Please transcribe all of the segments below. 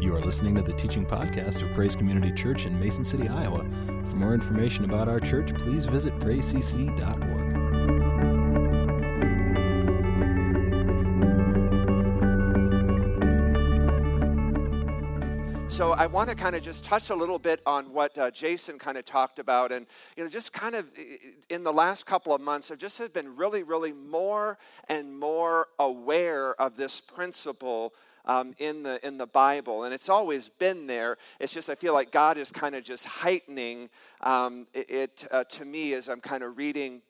You are listening to the teaching podcast of Praise Community Church in Mason City, Iowa. For more information about our church, please visit praisecc.org. So I want to kind of just touch a little bit on what uh, Jason kind of talked about, and you know, just kind of in the last couple of months, I've just have been really, really more and more aware of this principle um, in the in the Bible, and it's always been there. It's just I feel like God is kind of just heightening um, it, uh, to me as I'm kind of reading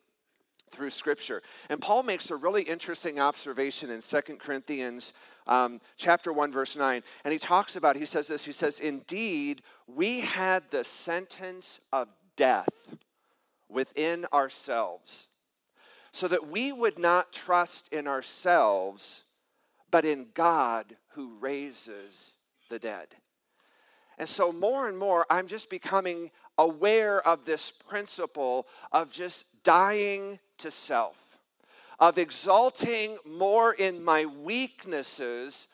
through Scripture. And Paul makes a really interesting observation in Second Corinthians um, chapter 1, verse 9. And he talks about, he says this, he says, Indeed, we had the sentence of death within ourselves, so that we would not trust in ourselves, but in God who raises the dead. And so, more and more, I'm just becoming aware of this principle of just dying to self of exalting more in my weaknesses,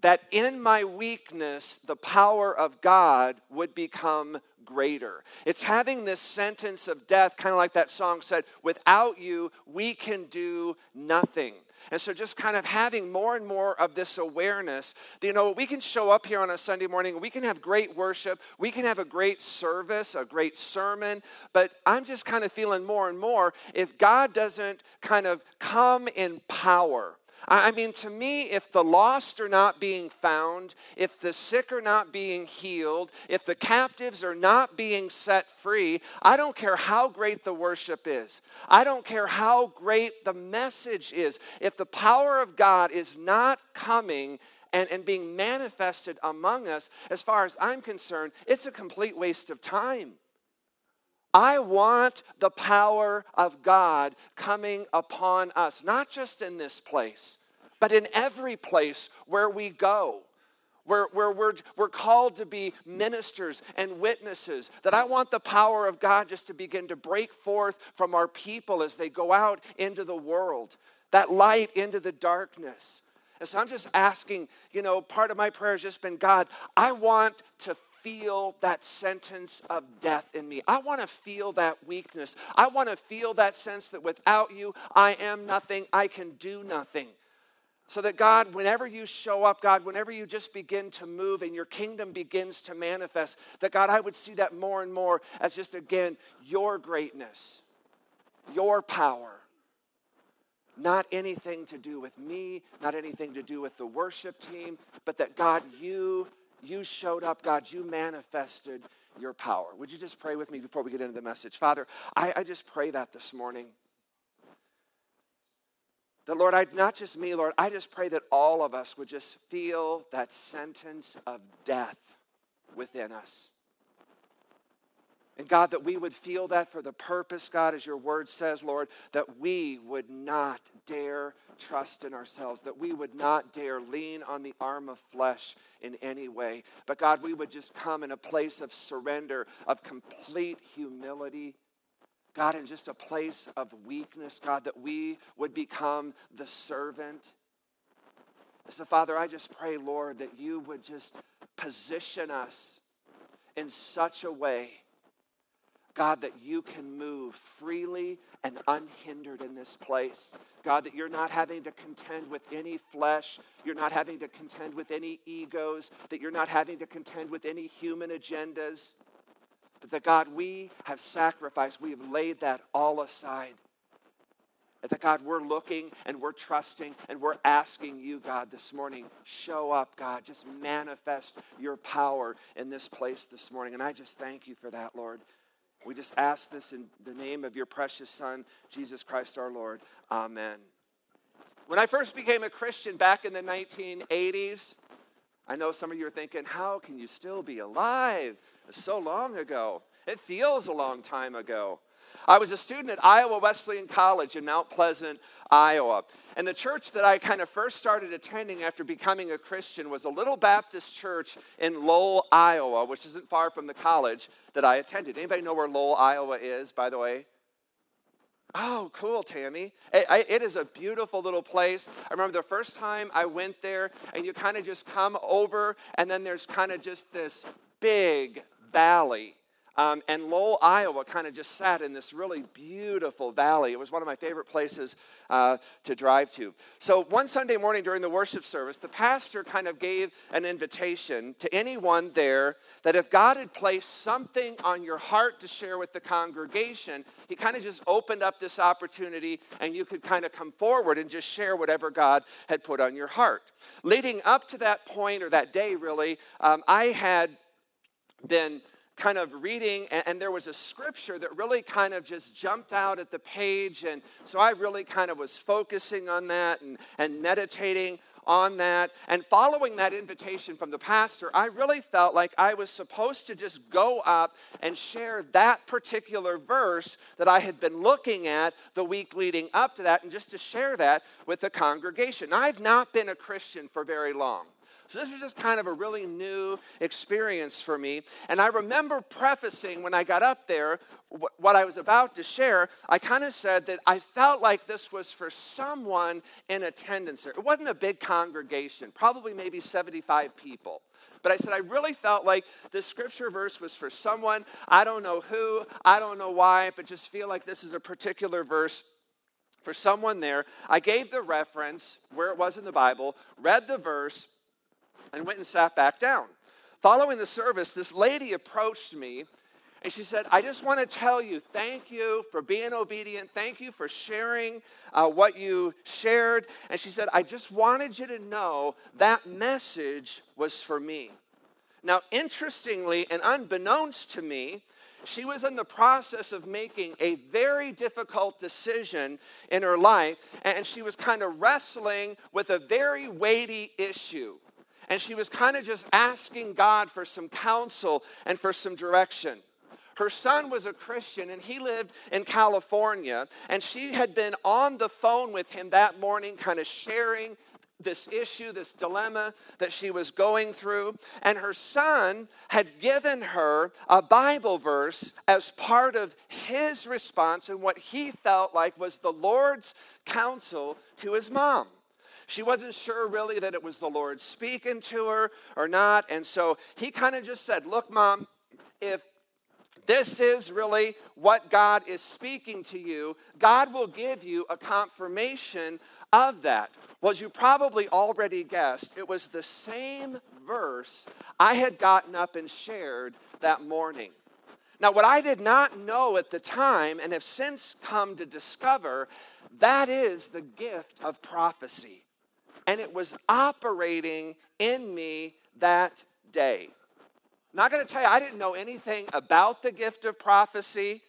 that in my weakness, the power of God would become greater. It's having this sentence of death, kind of like that song said, without you, we can do nothing. And so, just kind of having more and more of this awareness, you know, we can show up here on a Sunday morning, we can have great worship, we can have a great service, a great sermon, but I'm just kind of feeling more and more if God doesn't kind of come in power, I mean, to me, if the lost are not being found, if the sick are not being healed, if the captives are not being set free, I don't care how great the worship is. I don't care how great the message is. If the power of God is not coming and, and being manifested among us, as far as I'm concerned, it's a complete waste of time. I want the power of God coming upon us, not just in this place, but in every place where we go. Where, where we're, we're called to be ministers and witnesses, that I want the power of God just to begin to break forth from our people as they go out into the world, that light into the darkness. And so I'm just asking, you know, part of my prayer has just been God, I want to feel that sentence of death in me. I want to feel that weakness. I want to feel that sense that without you, I am nothing, I can do nothing. So that God, whenever you show up, God, whenever you just begin to move and your kingdom begins to manifest, that God, I would see that more and more as just, again, your greatness, your power. Not anything to do with me, not anything to do with the worship team, but that God, you you showed up, God. You manifested your power. Would you just pray with me before we get into the message? Father, I, I just pray that this morning. That, Lord, I, not just me, Lord, I just pray that all of us would just feel that sentence of death within us. And God, that we would feel that for the purpose, God, as your word says, Lord, that we would not dare trust in ourselves, that we would not dare lean on the arm of flesh in any way. But God, we would just come in a place of surrender, of complete humility. God, in just a place of weakness, God, that we would become the servant. So, Father, I just pray, Lord, that you would just position us in such a way God, that you can move freely and unhindered in this place. God, that you're not having to contend with any flesh, you're not having to contend with any egos, that you're not having to contend with any human agendas. But that, God, we have sacrificed, we have laid that all aside. And that, God, we're looking and we're trusting and we're asking you, God, this morning, show up, God. Just manifest your power in this place this morning. And I just thank you for that, Lord. We just ask this in the name of your precious Son, Jesus Christ our Lord. Amen. When I first became a Christian back in the 1980s, I know some of you are thinking, how can you still be alive? It's so long ago. It feels a long time ago. I was a student at Iowa Wesleyan College in Mount Pleasant, Iowa. And the church that I kind of first started attending after becoming a Christian was a little Baptist church in Lowell, Iowa, which isn't far from the college that I attended. Anybody know where Lowell, Iowa is, by the way? Oh, cool, Tammy. It, I, it is a beautiful little place. I remember the first time I went there, and you kind of just come over, and then there's kind of just this big valley um, and Lowell, Iowa, kind of just sat in this really beautiful valley. It was one of my favorite places uh, to drive to. So, one Sunday morning during the worship service, the pastor kind of gave an invitation to anyone there that if God had placed something on your heart to share with the congregation, he kind of just opened up this opportunity and you could kind of come forward and just share whatever God had put on your heart. Leading up to that point, or that day really, um, I had been kind of reading, and, and, there was a scripture that really kind of just jumped out at the page. And so I really kind of was focusing on that and, and meditating on that. And following that invitation from the pastor, I really felt like I was supposed to just go up and share that particular verse that I had been looking at the week leading up to that, and just to share that with the congregation. I've not been a Christian for very long. So this was just kind of a really new experience for me. And I remember prefacing when I got up there what I was about to share. I kind of said that I felt like this was for someone in attendance there. It wasn't a big congregation, probably maybe 75 people. But I said, I really felt like this scripture verse was for someone. I don't know who, I don't know why, but just feel like this is a particular verse for someone there. I gave the reference where it was in the Bible, read the verse, and went and sat back down. Following the service, this lady approached me and she said, I just want to tell you, thank you for being obedient. Thank you for sharing uh, what you shared. And she said, I just wanted you to know that message was for me. Now, interestingly and unbeknownst to me, she was in the process of making a very difficult decision in her life, and she was kind of wrestling with a very weighty issue and she was kind of just asking God for some counsel and for some direction. Her son was a Christian and he lived in California, and she had been on the phone with him that morning, kind of sharing this issue, this dilemma that she was going through. And her son had given her a Bible verse as part of his response and what he felt like was the Lord's counsel to his mom. She wasn't sure really that it was the Lord speaking to her or not. And so he kind of just said, Look, mom, if this is really what God is speaking to you, God will give you a confirmation of that. Well, as you probably already guessed, it was the same verse I had gotten up and shared that morning. Now, what I did not know at the time and have since come to discover, that is the gift of prophecy and it was operating in me that day. I'm Not going to tell you, I didn't know anything about the gift of prophecy.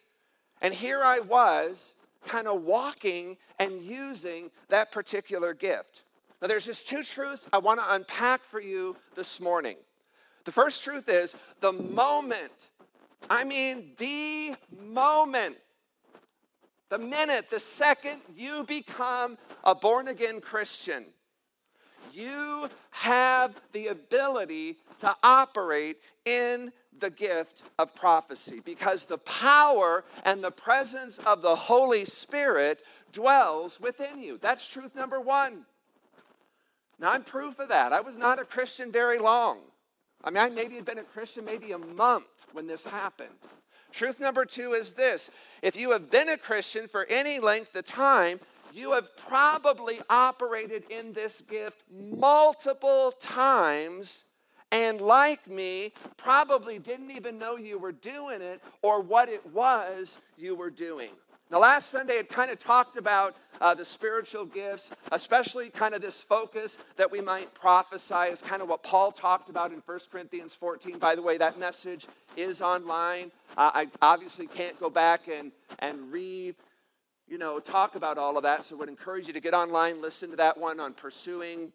And here I was, kind of walking and using that particular gift. Now, there's just two truths I want to unpack for you this morning. The first truth is the moment, I mean, the moment, the minute, the second you become a born again Christian, you have the ability to operate in the gift of prophecy because the power and the presence of the Holy Spirit dwells within you. That's truth number one. Now, I'm proof of that. I was not a Christian very long. I mean, I maybe had been a Christian maybe a month when this happened. Truth number two is this if you have been a Christian for any length of time, you have probably operated in this gift multiple times and like me probably didn't even know you were doing it or what it was you were doing. Now last sunday it kind of talked about uh, the spiritual gifts especially kind of this focus that we might prophesy is kind of what paul talked about in 1 corinthians 14 by the way that message is online. Uh, i obviously can't go back and, and read you know, talk about all of that. So I would encourage you to get online, listen to that one on pursuing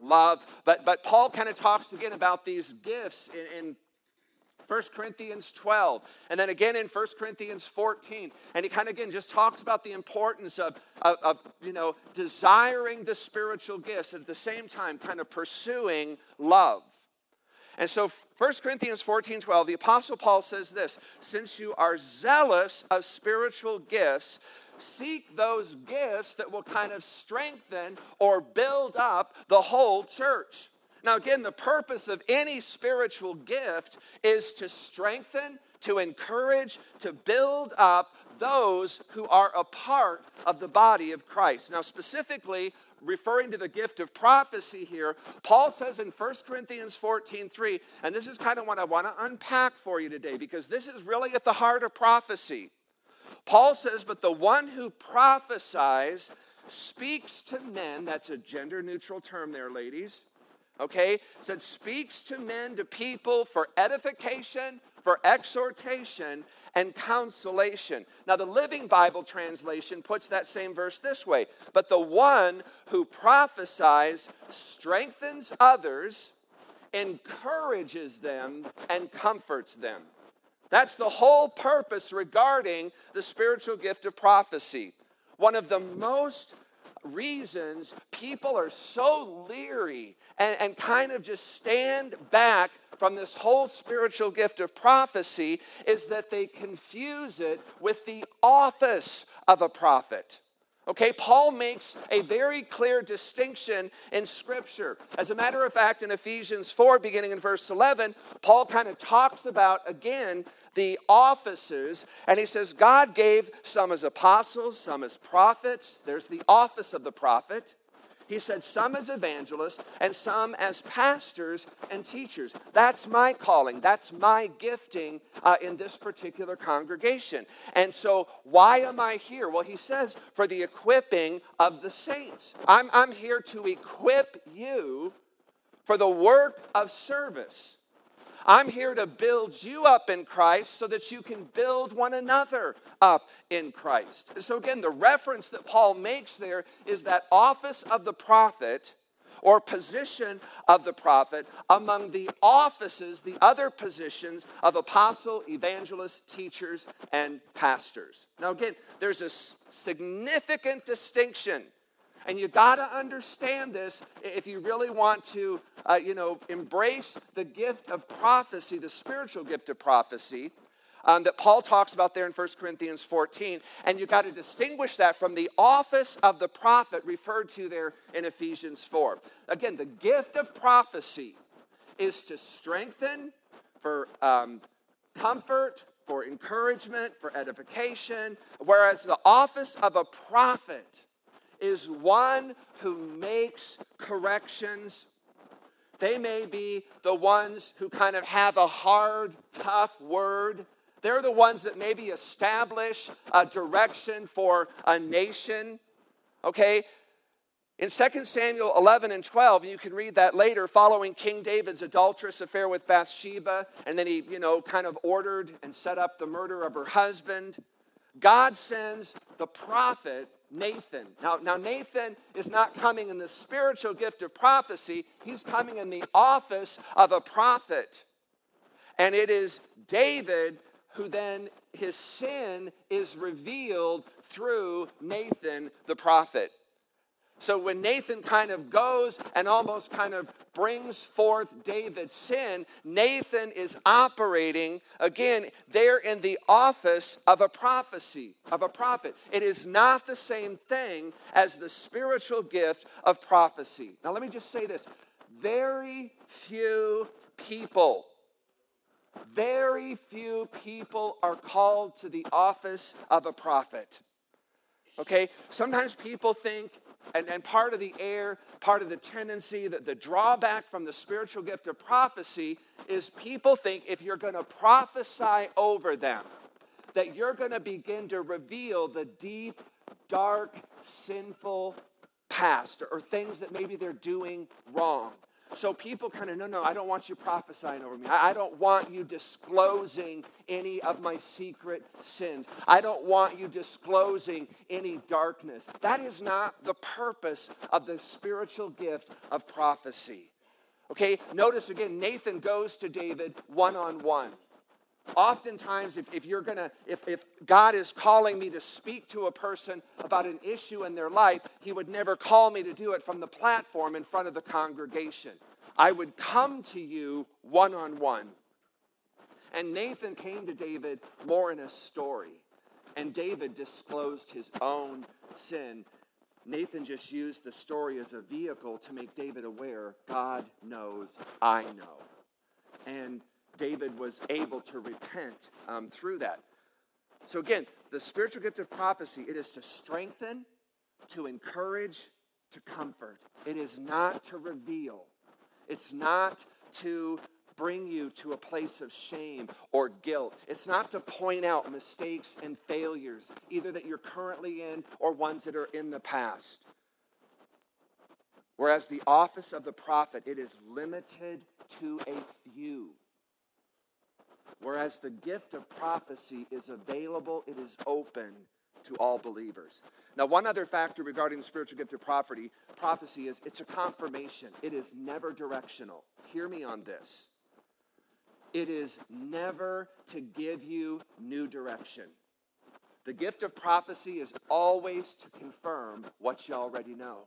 love. But, but Paul kind of talks again about these gifts in, in 1 Corinthians 12, and then again in 1 Corinthians 14. And he kind of again just talks about the importance of, of, of, you know, desiring the spiritual gifts at the same time kind of pursuing love. And so 1 Corinthians 14, 12, the Apostle Paul says this Since you are zealous of spiritual gifts, seek those gifts that will kind of strengthen or build up the whole church. Now, again, the purpose of any spiritual gift is to strengthen, to encourage, to build up those who are a part of the body of Christ. Now, specifically, referring to the gift of prophecy here, Paul says in 1 Corinthians 14 3, and this is kind of what I want to unpack for you today because this is really at the heart of prophecy. Paul says, But the one who prophesies speaks to men, that's a gender neutral term there, ladies. Okay? Said speaks to men, to people for edification, for exhortation, and consolation. Now, the Living Bible translation puts that same verse this way But the one who prophesies strengthens others, encourages them, and comforts them. That's the whole purpose regarding the spiritual gift of prophecy. One of the most reasons people are so leery and, and kind of just stand back from this whole spiritual gift of prophecy is that they confuse it with the office of a prophet. Okay, Paul makes a very clear distinction in Scripture. As a matter of fact, in Ephesians 4, beginning in verse 11, Paul kind of talks about again the offices, and he says God gave some as apostles, some as prophets. There's the office of the prophet. He said some as evangelists and some as pastors and teachers. That's my calling. That's my gifting uh, in this particular congregation. And so, why am I here? Well, he says, for the equipping of the saints. I'm, I'm here to equip you for the work of service. I'm here to build you up in Christ so that you can build one another up in Christ. So, again, the reference that Paul makes there is that office of the prophet or position of the prophet among the offices, the other positions of apostle, evangelist, teachers, and pastors. Now, again, there's a significant distinction and you got to understand this if you really want to, uh, you know, embrace the gift of prophecy, the spiritual gift of prophecy. Um, that Paul talks about there in 1 Corinthians 14. And you've got to distinguish that from the office of the prophet referred to there in Ephesians 4. Again, the gift of prophecy is to strengthen, for um, comfort, for encouragement, for edification, whereas the office of a prophet is one who makes corrections. They may be the ones who kind of have a hard, tough word. They're the ones that maybe establish a direction for a nation. Okay? In 2 Samuel 11 and 12, you can read that later, following King David's adulterous affair with Bathsheba, and then he, you know, kind of ordered and set up the murder of her husband. God sends the prophet Nathan. Now, now, Nathan is not coming in the spiritual gift of prophecy, he's coming in the office of a prophet. And it is David who then his sin is revealed through Nathan the prophet. So when Nathan kind of goes and almost kind of brings forth David's sin, Nathan is operating again there in the office of a prophecy, of a prophet. It is not the same thing as the spiritual gift of prophecy. Now, let me just say this very few people, very few people are called to the office of a prophet. Okay? Sometimes people think and, and part of the air, part of the tendency, the, the drawback from the spiritual gift of prophecy is people think if you're going to prophesy over them, that you're going to begin to reveal the deep, dark, sinful past or things that maybe they're doing wrong. So people kind of, no, no, I don't want you prophesying over me. I, don't want you disclosing any of my secret sins. I don't want you disclosing any darkness. That is not the purpose of the spiritual gift of prophecy. Okay, notice again, Nathan goes to David one on one. Oftentimes, if, if you're gonna, if, if God is calling me to speak to a person about an issue in their life, He would never call me to do it from the platform in front of the congregation. I would come to you one on one. And Nathan came to David more in a story. and David disclosed his own sin. Nathan just used the story as a vehicle to make David aware God knows, I know. And David was able to repent um, through that. So, again, the spiritual gift of prophecy, it is to strengthen, to encourage, to comfort. It is not to reveal. It's not to bring you to a place of shame or guilt. It's not to point out mistakes and failures, either that you're currently in or ones that are in the past. Whereas the office of the prophet, it is limited to a few. Whereas the gift of prophecy is available, it is open to all believers. Now, one other factor regarding the spiritual gift of prophecy, prophecy is it's a confirmation. It is never directional. Hear me on this. It is never to give you new direction. The gift of prophecy is always to confirm what you already know.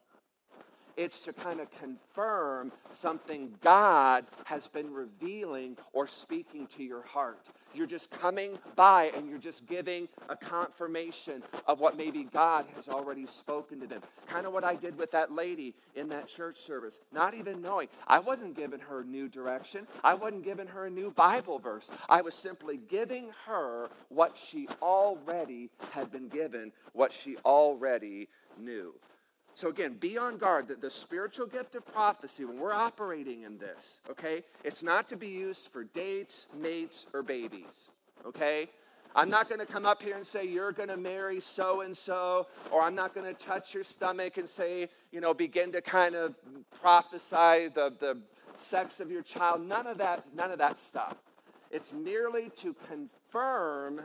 It's to kind of confirm something God has been revealing or speaking to your heart. You're just coming by and you're just giving a confirmation of what maybe God has already spoken to them. Kind of what I did with that lady in that church service, not even knowing. I wasn't giving her new direction, I wasn't giving her a new Bible verse. I was simply giving her what she already had been given, what she already knew. So, again, be on guard that the spiritual gift of prophecy, when we're operating in this, okay, it's not to be used for dates, mates, or babies, okay? I'm not going to come up here and say, you're going to marry so and so, or I'm not going to touch your stomach and say, you know, begin to kind of prophesy the, the sex of your child. None of that, none of that stuff. It's merely to confirm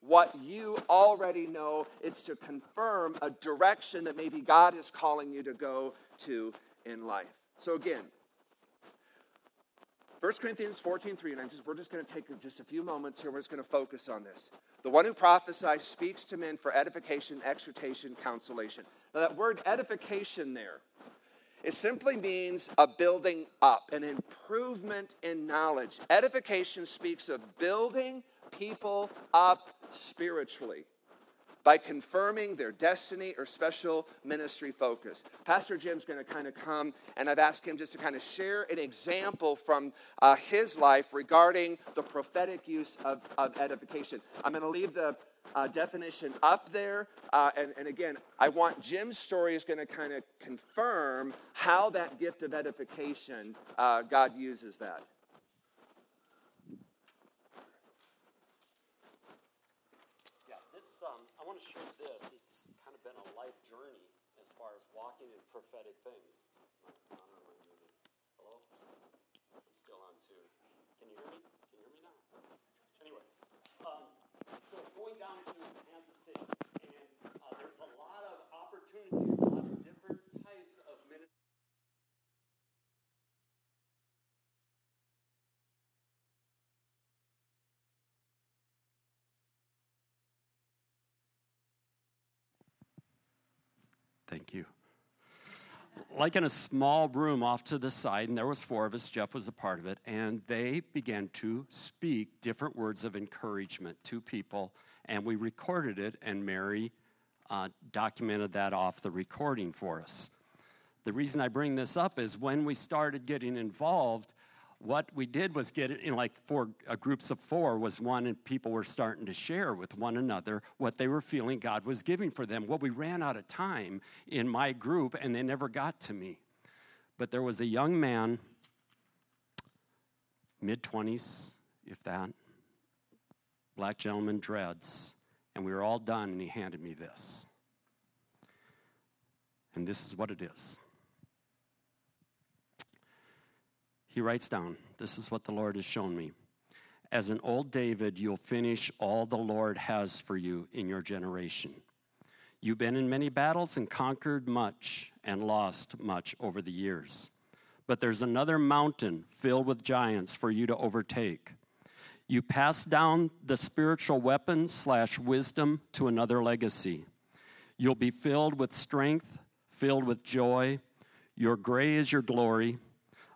what you already know. It's to confirm a direction that maybe God is calling you to go to in life. So again, 1 Corinthians 14, 3, and I just, we're just going to take just a few moments here. We're just going to focus on this. The one who prophesies speaks to men for edification, exhortation, consolation. Now, that word edification there, it simply means a building up, an improvement in knowledge. Edification speaks of building people up spiritually by confirming their destiny or special ministry focus. Pastor Jim's going to kind of come, and I've asked him just to kind of share an example from uh, his life regarding the prophetic use of, of edification. I'm going to leave the uh, definition up there, uh, and, and again, I want Jim's story is going to kind of confirm how that gift of edification, uh, God uses that. share this. It's kind of been a life journey as far as walking in prophetic things. Hello? I'm still on too. Can you hear me? Can you hear me now? Anyway, um, so going down to Kansas City, and uh, there's a lot of opportunities, a lot of different types of ministry. Thank you. Like in a small room off to the side, and there was four of us, Jeff was a part of it, and they began to speak different words of encouragement to people, and we recorded it, and Mary uh, documented that off the recording for us. The reason I bring this up is when we started getting involved, what we did was get it in like four uh, groups of four was one and people were starting to share with one another what they were feeling god was giving for them. Well we ran out of time in my group and they never got to me. But there was a young man mid 20s if that black gentleman dreads and we were all done and he handed me this. And this is what it is he writes down, This is what the Lord has shown me. As an old David, you'll finish all the Lord has for you in your generation. You've been in many battles and conquered much and lost much over the years. But there's another mountain filled with giants for you to overtake. You pass down the spiritual weapons slash wisdom to another legacy. You'll be filled with strength, filled with joy. Your gray is your glory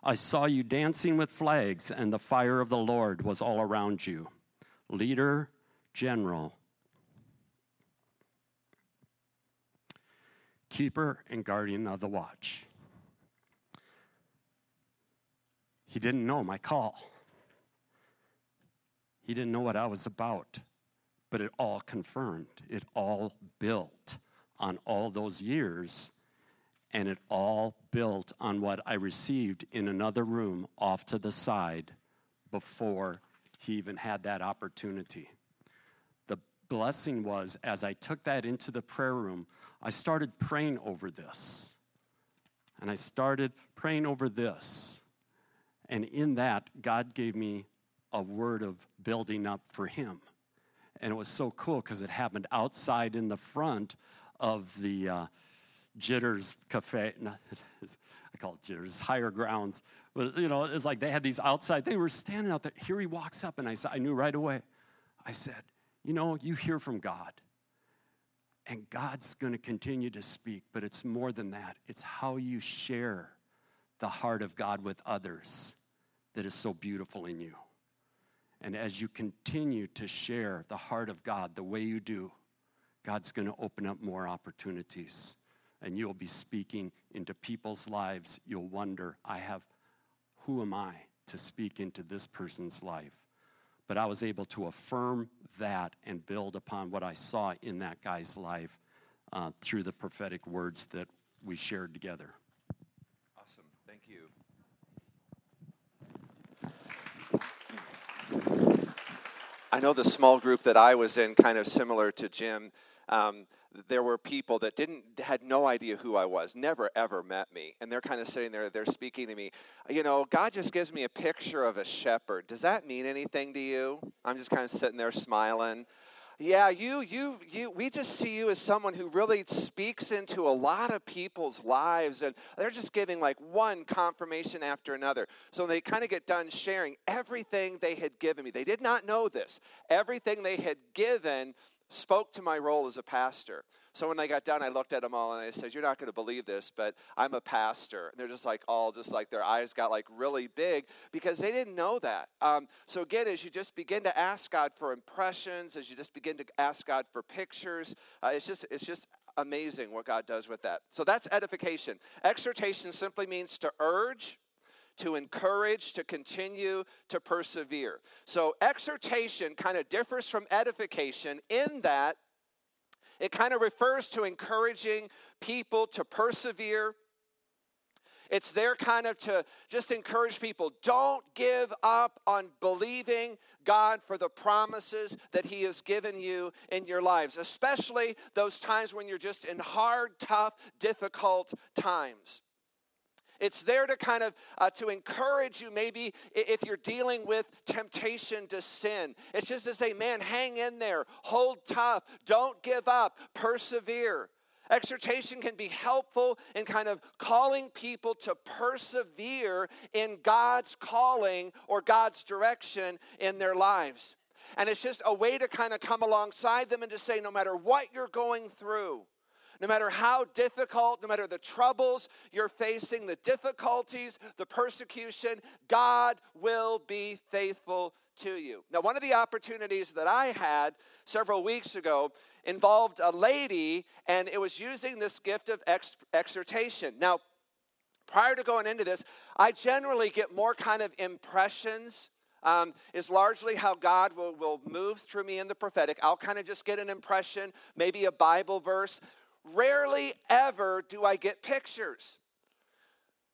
I saw you dancing with flags, and the fire of the Lord was all around you. Leader, general, keeper, and guardian of the watch. He didn't know my call, he didn't know what I was about, but it all confirmed, it all built on all those years and it all built on what I received in another room off to the side before he even had that opportunity. The blessing was as I took that into the prayer room, I started praying over this. And I started praying over this. And in that, God gave me a word of building up for him. And it was so cool because it happened outside in the front of the uh, Jitters Cafe. Not, I call it Jitters, higher grounds. But, you know, it's like they had these outside, they were standing out there. Here he walks up, and I, said, I knew right away. I said, You know, you hear from God. And God's going to continue to speak, but it's more than that. It's how you share the heart of God with others that is so beautiful in you. And as you continue to share the heart of God the way you do, God's going to open up more opportunities. And you'll be speaking into people's lives. You'll wonder, I have, who am I to speak into this person's life? But I was able to affirm that and build upon what I saw in that guy's life uh, through the prophetic words that we shared together. Awesome. Thank you. I know the small group that I was in, kind of similar to Jim. Um, there were people that didn't had no idea who I was, never ever met me, and they're kind of sitting there. They're speaking to me. You know, God just gives me a picture of a shepherd. Does that mean anything to you? I'm just kind of sitting there smiling yeah, you, you, you, we just see you as someone who really speaks into a lot of people's lives, and they're just giving like one confirmation after another. So they kind of get done sharing everything they had given me. They did not know this. Everything they had given spoke to my role as a pastor. So when I got done, I looked at them all and I said, You're not going to believe this, but I'm a pastor. And they're just like, all just like their eyes got like really big because they didn't know that. Um, so again, as you just begin to ask God for impressions, as you just begin to ask God for pictures, uh, it's just, it's just amazing what God does with that. So that's edification. Exhortation simply means to urge, to encourage, to continue, to persevere. So, exhortation kind of differs from edification in that it kind of refers to encouraging people to persevere. It's there kind of to just encourage people don't give up on believing God for the promises that He has given you in your lives, especially those times when you're just in hard, tough, difficult times. It's there to kind of uh, to encourage you maybe if you're dealing with temptation to sin. It's just to say, man, hang in there, hold tough, don't give up, persevere. Exhortation can be helpful in kind of calling people to persevere in God's calling or God's direction in their lives. And it's just a way to kind of come alongside them and to say, no matter what you're going through, no matter how difficult, no matter the troubles you're facing, the difficulties, the persecution, God will be faithful to you. Now, one of the opportunities that I had several weeks ago involved a lady, and it was using this gift of ex- exhortation. Now, prior to going into this, I generally get more kind of impressions. Um, is largely how God will, will move through me in the prophetic. I'll kind of just get an impression, maybe a Bible verse, rarely ever do I get pictures.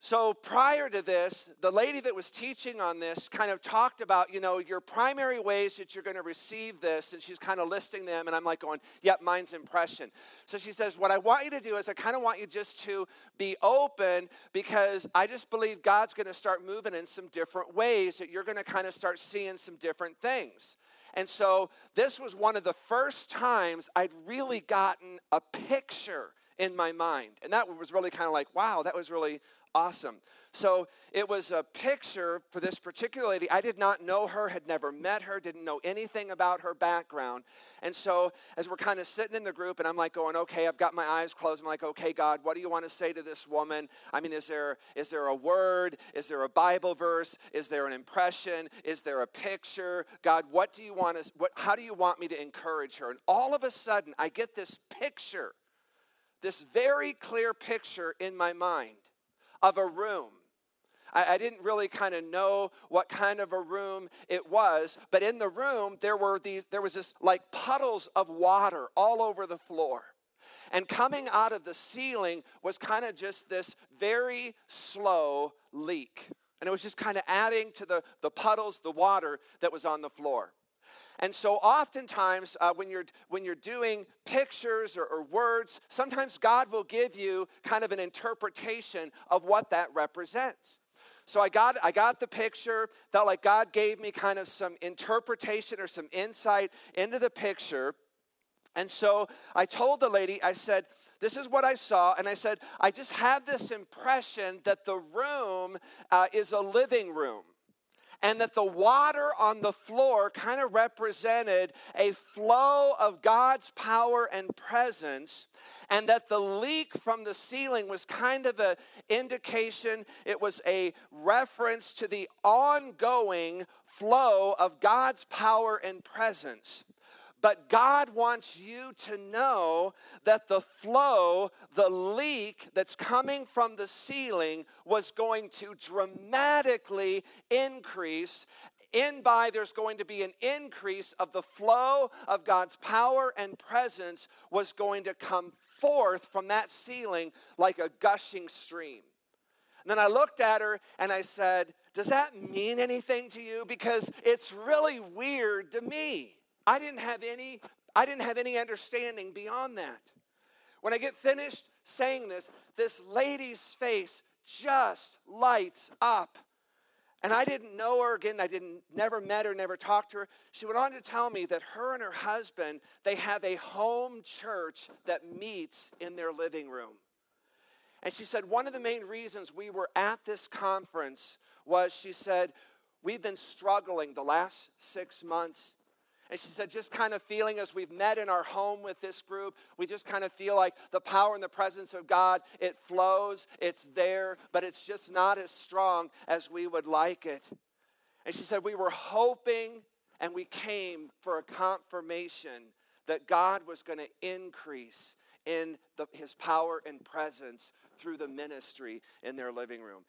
So prior to this, the lady that was teaching on this kind of talked about, you know, your primary ways that you're going to receive this, and she's kind of listing them, and I'm like going, yep, mine's impression. So she says, what I want you to do is I kind of want you just to be open because I just believe God's going to start moving in some different ways that you're going to kind of start seeing some different things. And so this was one of the first times I'd really gotten a picture in my mind. And that was really kind of like, wow, that was really awesome. So it was a picture for this particular lady. I did not know her, had never met her, didn't know anything about her background. And so as we're kind of sitting in the group, and I'm like going, okay, I've got my eyes closed. I'm like, okay, God, what do you want to say to this woman? I mean, is there is there a word? Is there a Bible verse? Is there an impression? Is there a picture? God, what do you want us? What? How do you want me to encourage her? And all of a sudden, I get this picture this very clear picture in my mind of a room. I, I didn't really kind of know what kind of a room it was, but in the room there were these there was this like puddles of water all over the floor. And coming out of the ceiling was kind of just this very slow leak. And it was just kind of adding to the, the puddles, the water that was on the floor. And so, oftentimes, uh, when, you're, when you're doing pictures or, or words, sometimes God will give you kind of an interpretation of what that represents. So I got I got the picture, felt like God gave me kind of some interpretation or some insight into the picture. And so I told the lady, I said, this is what I saw. And I said, I just have this impression that the room uh, is a living room. And that the water on the floor kind of represented a flow of God's power and presence and that the leak from the ceiling was kind of an indication, it was a reference to the ongoing flow of God's power and presence. But God wants you to know that the flow, the leak that's coming from the ceiling was going to dramatically increase. In by, there's going to be an increase of the flow of God's power and presence was going to come forth from that ceiling like a gushing stream. And then I looked at her and I said, Does that mean anything to you? Because it's really weird to me. I didn't have any I didn't have any understanding beyond that. When I get finished saying this, this lady's face just lights up. And I didn't know her again. I didn't never met her, never talked to her. She went on to tell me that her and her husband, they have a home church that meets in their living room. And she said one of the main reasons we were at this conference was she said, We've been struggling the last six months and she said, just kind of feeling as we've met in our home with this group, we just kind of feel like the power and the presence of God, it flows, it's there, but it's just not as strong as we would like it. And she said, we were hoping and we came for a confirmation that God was going to increase in the, his power and presence through the ministry in their living room.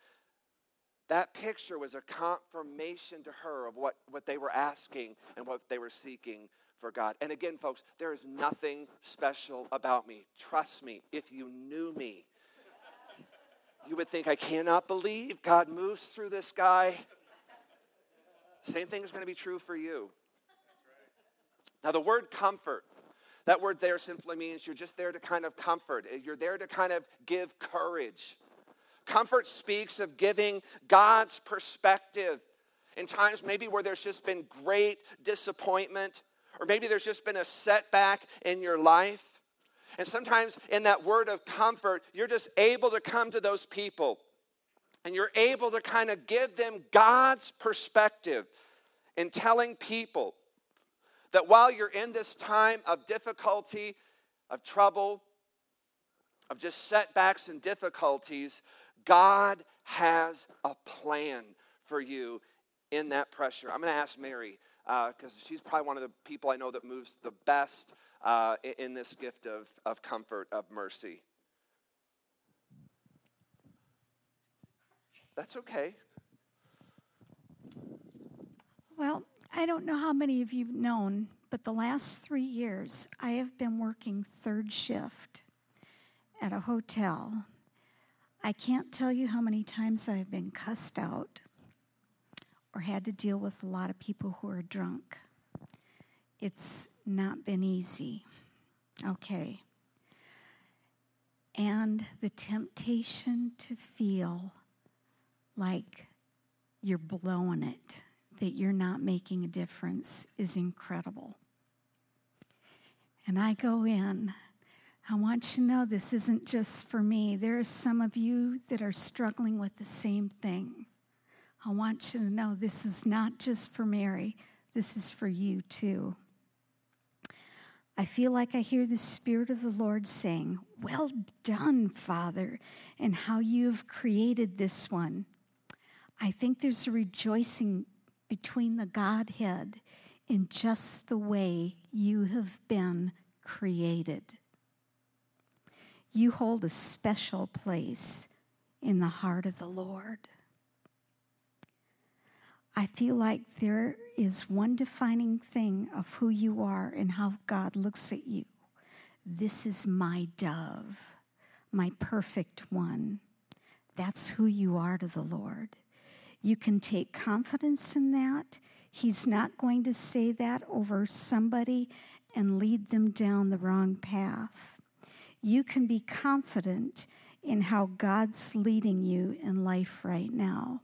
That picture was a confirmation to her of what, what they were asking and what they were seeking for God. And again, folks, there is nothing special about me. Trust me, if you knew me, you would think, I cannot believe God moves through this guy. Same thing is going to be true for you. Now, the word comfort, that word there simply means you're just there to kind of comfort, you're there to kind of give courage. Comfort speaks of giving God's perspective in times maybe where there's just been great disappointment, or maybe there's just been a setback in your life. And sometimes in that word of comfort, you're just able to come to those people and you're able to kind of give them God's perspective in telling people that while you're in this time of difficulty, of trouble, of just setbacks and difficulties, God has a plan for you in that pressure. I'm going to ask Mary because uh, she's probably one of the people I know that moves the best uh, in this gift of, of comfort, of mercy. That's okay. Well, I don't know how many of you've known, but the last three years I have been working third shift at a hotel I can't tell you how many times I've been cussed out or had to deal with a lot of people who are drunk. It's not been easy. Okay. And the temptation to feel like you're blowing it, that you're not making a difference, is incredible. And I go in I want you to know this isn't just for me. There are some of you that are struggling with the same thing. I want you to know this is not just for Mary, this is for you too. I feel like I hear the Spirit of the Lord saying, Well done, Father, and how you have created this one. I think there's a rejoicing between the Godhead in just the way you have been created. You hold a special place in the heart of the Lord. I feel like there is one defining thing of who you are and how God looks at you. This is my dove, my perfect one. That's who you are to the Lord. You can take confidence in that. He's not going to say that over somebody and lead them down the wrong path. You can be confident in how God's leading you in life right now.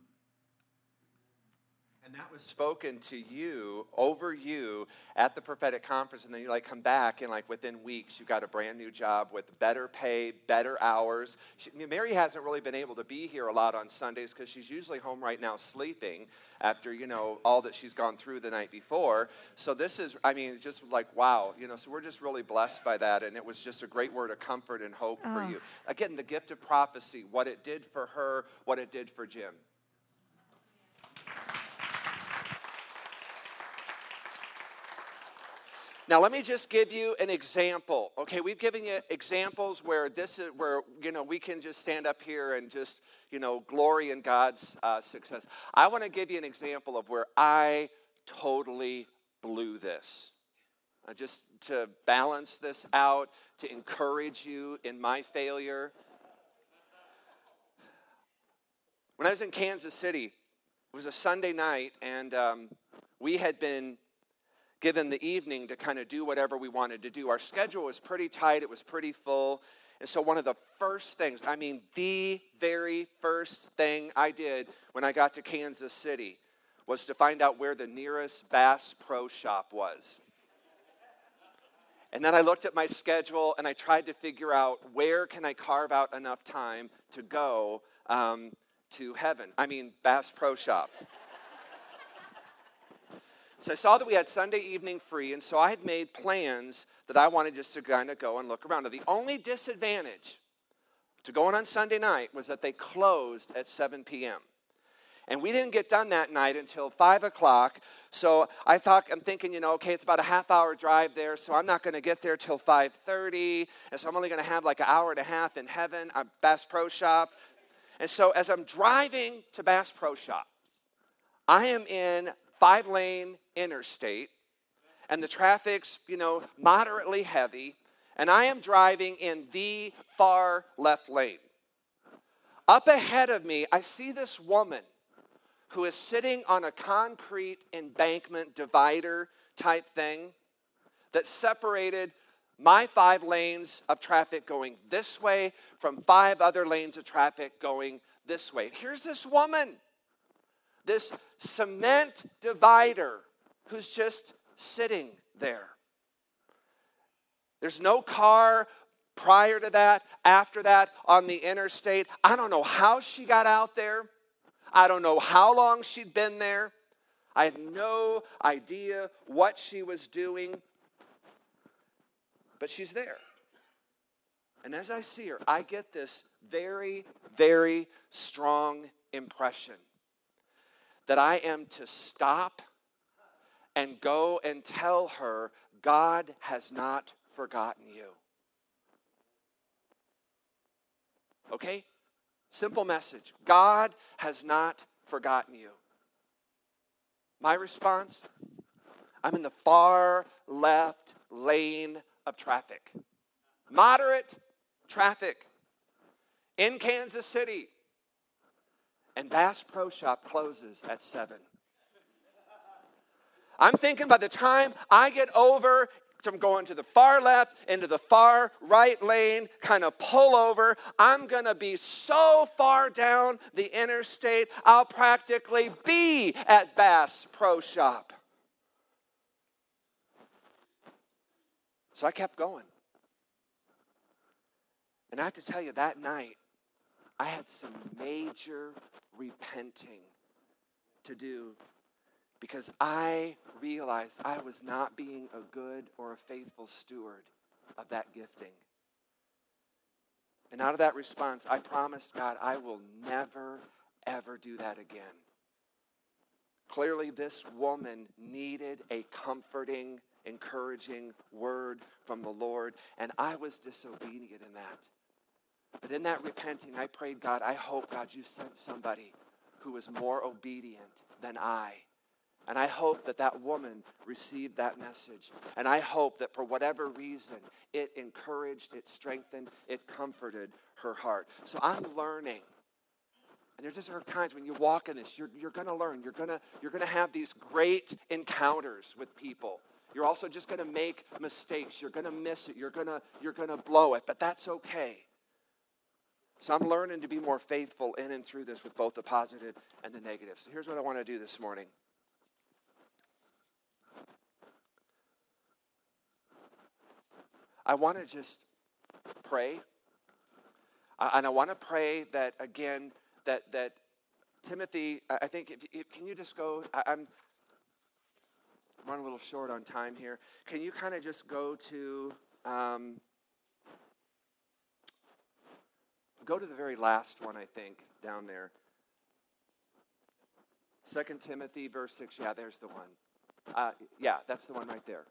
And that was spoken to you, over you, at the prophetic conference, and then you like come back, and like within weeks, you got a brand new job with better pay, better hours. She, Mary hasn't really been able to be here a lot on Sundays because she's usually home right now sleeping after you know all that she's gone through the night before. So this is, I mean, just like wow, you know. So we're just really blessed by that, and it was just a great word of comfort and hope oh. for you. Again, the gift of prophecy, what it did for her, what it did for Jim. Now, let me just give you an example. Okay, we've given you examples where this is where you know we can just stand up here and just you know glory in God's uh, success. I want to give you an example of where I totally blew this. Uh, just to balance this out, to encourage you in my failure. When I was in Kansas City, it was a Sunday night, and um, we had been given the evening to kind of do whatever we wanted to do. Our schedule was pretty tight, it was pretty full. And so, one of the first things, I mean, the very first thing I did when I got to Kansas City was to find out where the nearest Bass Pro Shop was. And then I looked at my schedule and I tried to figure out where can I carve out enough time to go um, to heaven. I mean, Bass Pro Shop. So I saw that we had Sunday evening free, and so I had made plans that I wanted just to kind of go and look around. Now, the only disadvantage to going on Sunday night was that they closed at 7 p.m. And we didn't get done that night until 5 o'clock. So I thought, I'm thinking, you know, okay, it's about a half hour drive there, so I'm not going to get there till 5.30. And so I'm only going to have like an hour and a half in heaven at Bass Pro Shop. And so as I'm driving to Bass Pro Shop, I am in five lane interstate and the traffic's, you know, moderately heavy, and I am driving in the far left lane. Up ahead of me, I see this woman who is sitting on a concrete embankment divider type thing that separated my five lanes of traffic going this way from five other lanes of traffic going this way. Here's this woman this cement divider who's just sitting there. There's no car prior to that, after that, on the interstate. I don't know how she got out there. I don't know how long she'd been there. I had no idea what she was doing. But she's there. And as I see her, I get this very, very strong impression that I am to stop and go and tell her, God has not forgotten you. Okay? Simple message God has not forgotten you. My response I'm in the far left lane of traffic. Moderate traffic in Kansas City and Bass Pro Shop closes at 7. I'm thinking by the time I get over from going to the far left into the far right lane, kind of pull over, I'm going to be so far down the interstate, I'll practically be at Bass Pro Shop. So I kept going. And I have to tell you, that night, I had some major repenting to do because I realized I was not being a good or a faithful steward of that gifting. And out of that response, I promised God I will never, ever do that again. Clearly, this woman needed a comforting, encouraging word from the Lord, and I was disobedient in that. But in that repenting, I prayed, God, I hope, God, you sent somebody who was more obedient than I. And I hope that that woman received that message. And I hope that for whatever reason, it encouraged, it strengthened, it comforted her heart. So I'm learning. And there just are times when you walk in this, you're, you're going to learn. You're going you're going to have these great encounters with people. You're also just going to make mistakes. You're going to miss it. You're going to you're going to blow it, but that's okay. So I'm learning to be more faithful in and through this with both the positive and the negative. So here's what I want to do this morning. I want to just pray. And I want to pray that, again, that, that Timothy, I think, if, if, can you just go? I, I'm running a little short on time here. Can you kind of just go to. Um, Go to the very last one, I think, down there. 2 Timothy, verse 6. Yeah, there's the one. Uh, yeah, that's the one right there.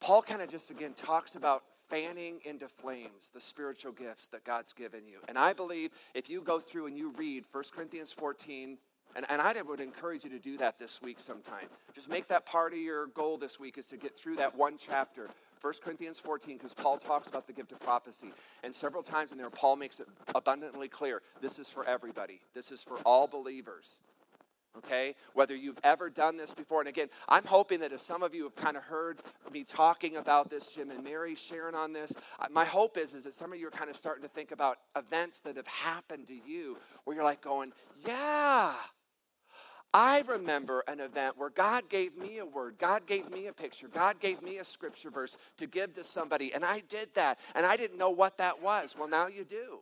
Paul kind of just again talks about fanning into flames the spiritual gifts that God's given you. And I believe if you go through and you read 1 Corinthians 14, and, and I would encourage you to do that this week sometime. Just make that part of your goal this week is to get through that one chapter 1 Corinthians 14, because Paul talks about the gift of prophecy. And several times in there, Paul makes it abundantly clear this is for everybody, this is for all believers. Okay? Whether you've ever done this before. And again, I'm hoping that if some of you have kind of heard me talking about this, Jim and Mary sharing on this, my hope is, is that some of you are kind of starting to think about events that have happened to you where you're like going, yeah, I remember an event where God gave me a word, God gave me a picture, God gave me a scripture verse to give to somebody, and I did that, and I didn't know what that was. Well, now you do.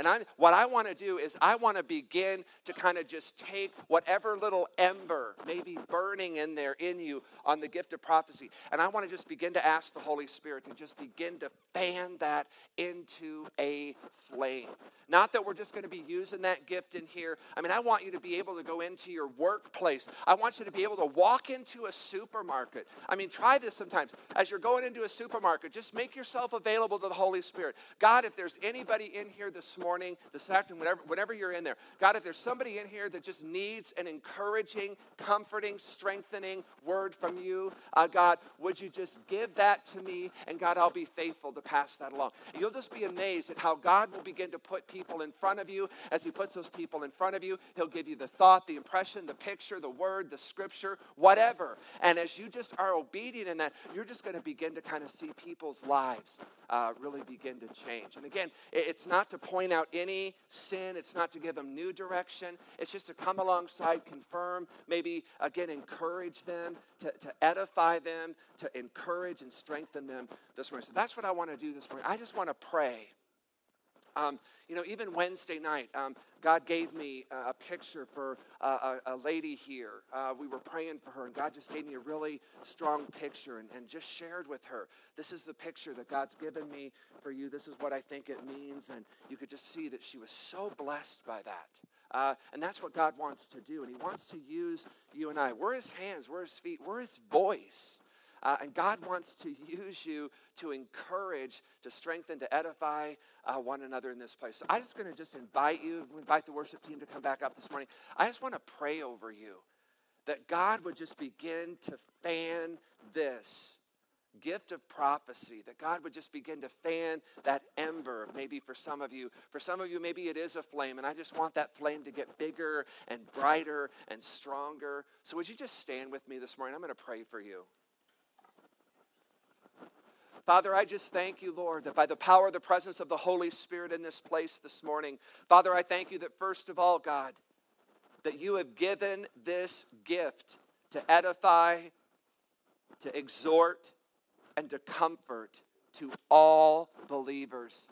And I, what I want to do is, I want to begin to kind of just take whatever little ember may be burning in there in you on the gift of prophecy. And I want to just begin to ask the Holy Spirit to just begin to fan that into a flame. Not that we're just going to be using that gift in here. I mean, I want you to be able to go into your workplace. I want you to be able to walk into a supermarket. I mean, try this sometimes. As you're going into a supermarket, just make yourself available to the Holy Spirit. God, if there's anybody in here this morning, this afternoon, whatever, whatever you're in there, God, if there's somebody in here that just needs an encouraging, comforting, strengthening word from you, uh, God, would you just give that to me? And God, I'll be faithful to pass that along. You'll just be amazed at how God will begin to put people in front of you. As He puts those people in front of you, He'll give you the thought, the impression, the picture, the word, the scripture, whatever. And as you just are obedient in that, you're just going to begin to kind of see people's lives uh, really begin to change. And again, it's not to point out any sin, it's not to give them new direction, it's just to come alongside, confirm, maybe again, encourage them, to, to edify them, to encourage and strengthen them this morning. So that's what I want to do this morning. I just want to pray um, you know, even Wednesday night, um, God gave me a picture for a, a, lady here. Uh, we were praying for her, and God just gave me a really strong picture and, and just shared with her. This is the picture that God's given me for you. This is what I think it means. And you could just see that she was so blessed by that. Uh, and that's what God wants to do. And He wants to use you and I. We're His hands, we're His feet, we're His voice. Uh, and God wants to use you to encourage, to strengthen, to edify uh, one another in this place. So I'm just going to just invite you, invite the worship team to come back up this morning. I just want to pray over you that God would just begin to fan this gift of prophecy, that God would just begin to fan that ember, maybe for some of you. For some of you, maybe it is a flame, and I just want that flame to get bigger and brighter and stronger. So, would you just stand with me this morning? I'm going to pray for you. Father, I just thank you, Lord, that by the power of the presence of the Holy Spirit in this place this morning, Father, I thank you that first of all, God, that you have given this gift to edify, to exhort, and to comfort to all believers.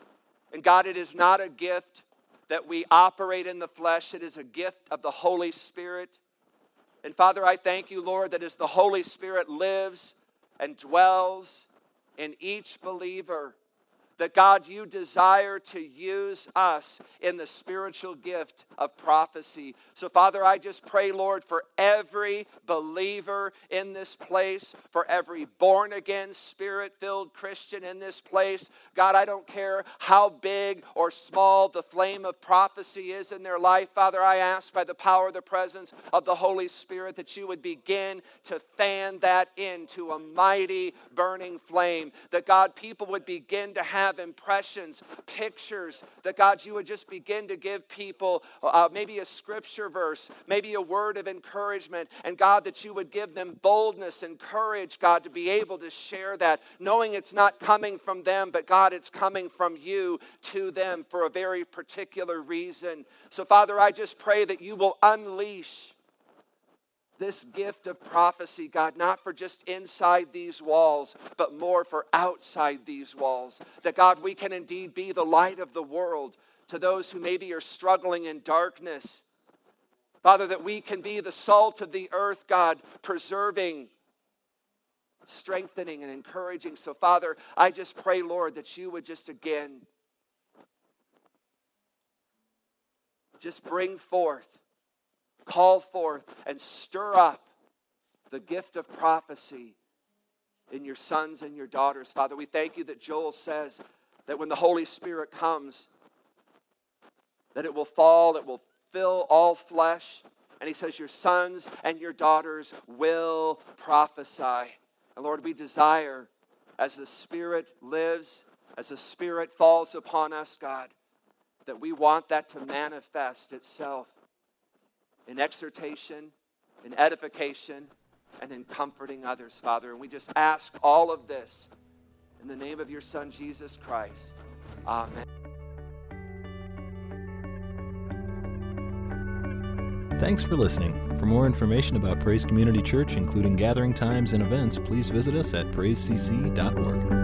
And God, it is not a gift that we operate in the flesh, it is a gift of the Holy Spirit. And Father, I thank you, Lord, that as the Holy Spirit lives and dwells in each believer, that God, you desire to use us in the spiritual gift of prophecy. So, Father, I just pray, Lord, for every believer in this place, for every born again, spirit filled Christian in this place. God, I don't care how big or small the flame of prophecy is in their life. Father, I ask by the power of the presence of the Holy Spirit that you would begin to fan that into a mighty burning flame. That, God, people would begin to have have impressions, pictures, that God, you would just begin to give people uh, maybe a scripture verse, maybe a word of encouragement, and God, that you would give them boldness and courage, God, to be able to share that, knowing it's not coming from them, but God, it's coming from you to them for a very particular reason. So, Father, I just pray that you will unleash this gift of prophecy, God, not for just inside these walls, but more for outside these walls. That, God, we can indeed be the light of the world to those who maybe are struggling in darkness. Father, that we can be the salt of the earth, God, preserving, strengthening, and encouraging. So, Father, I just pray, Lord, that you would just again just bring forth call forth and stir up the gift of prophecy in your sons and your daughters. Father, we thank you that Joel says that when the Holy Spirit comes, that it will fall, it will fill all flesh. And he says, Your sons and your daughters will prophesy. And Lord, we desire as the Spirit lives, as the Spirit falls upon us, God, that we want that to manifest itself in exhortation, in edification, and in comforting others, Father. And we just ask all of this in the name of your Son, Jesus Christ. Amen. Thanks for listening. For more information about Praise Community Church, including gathering times and events, please visit us at praisecc.org.